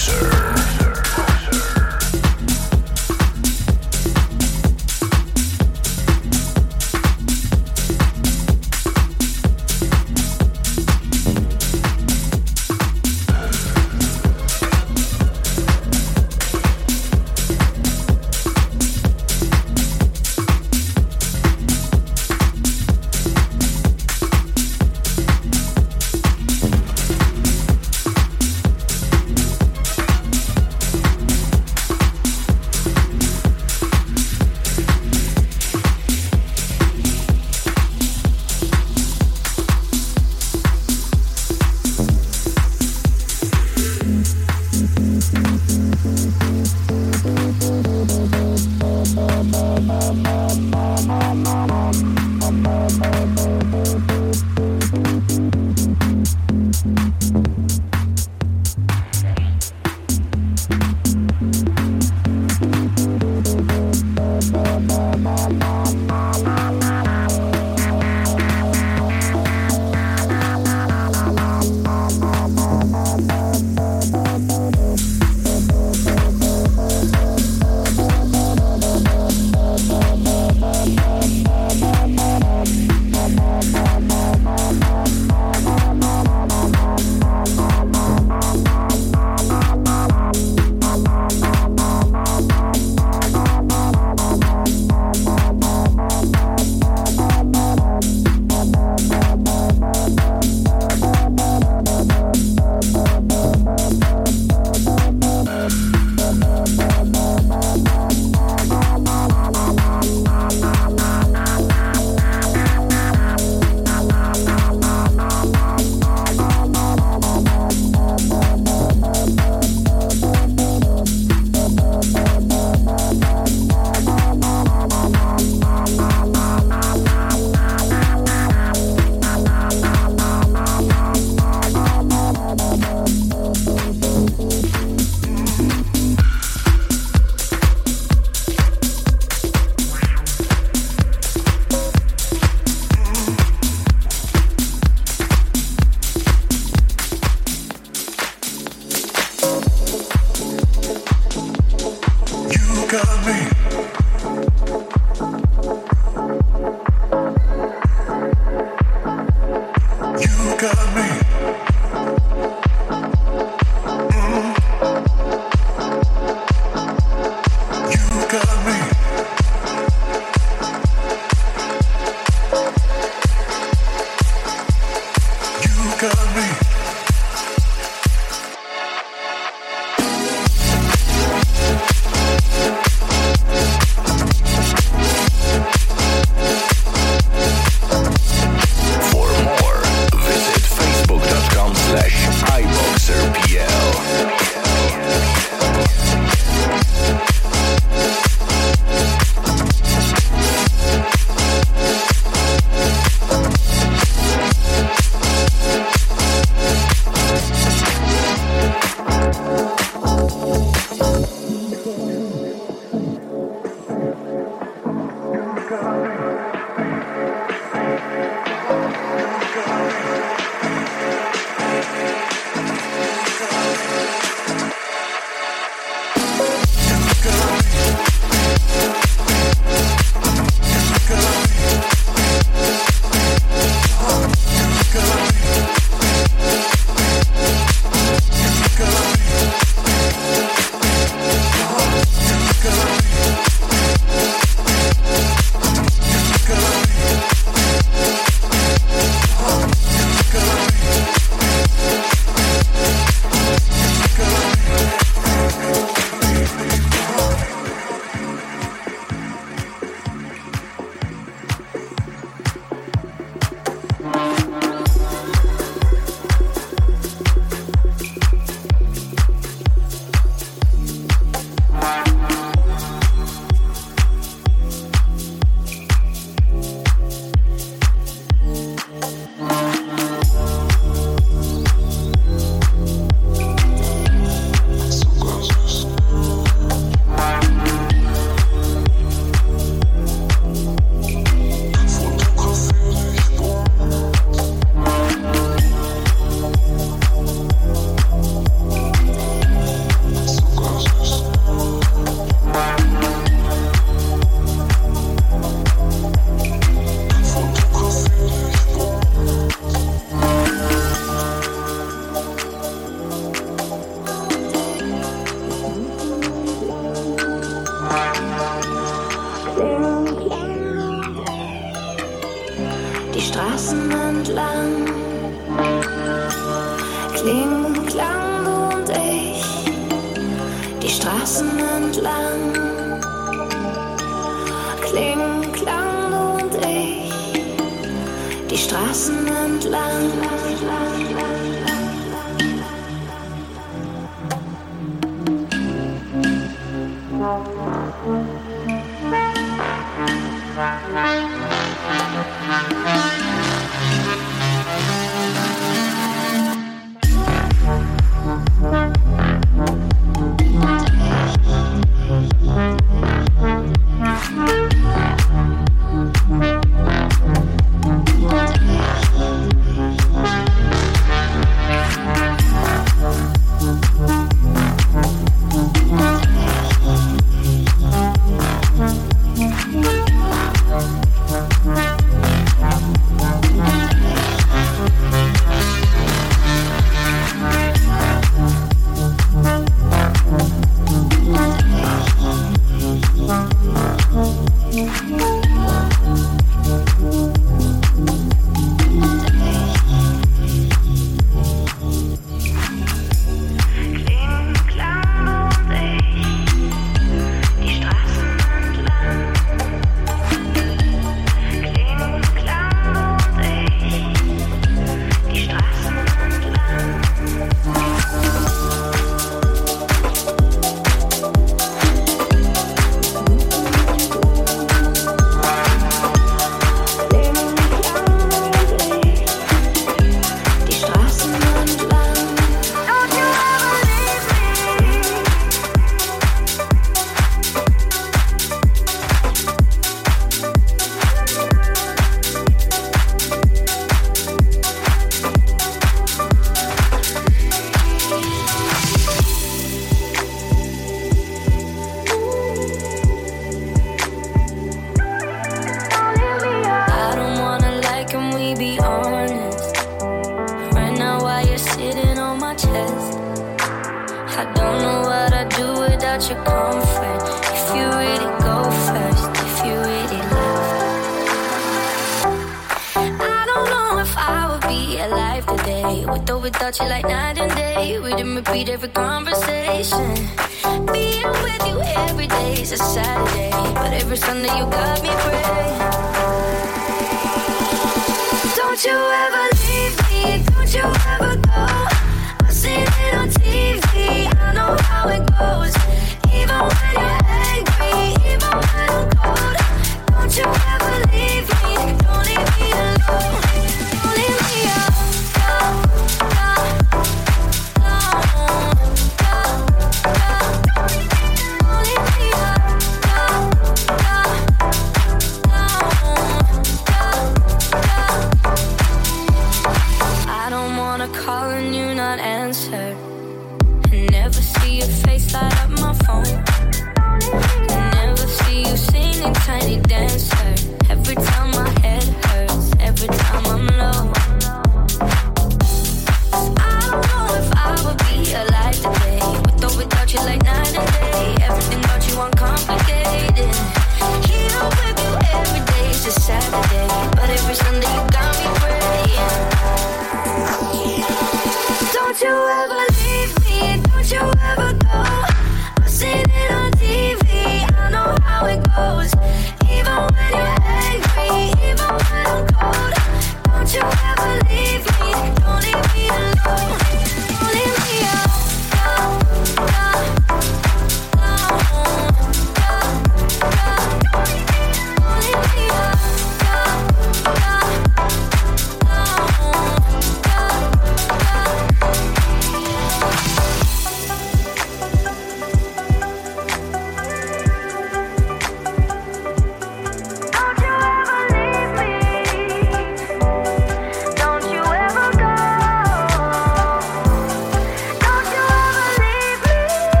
mixer.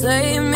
Save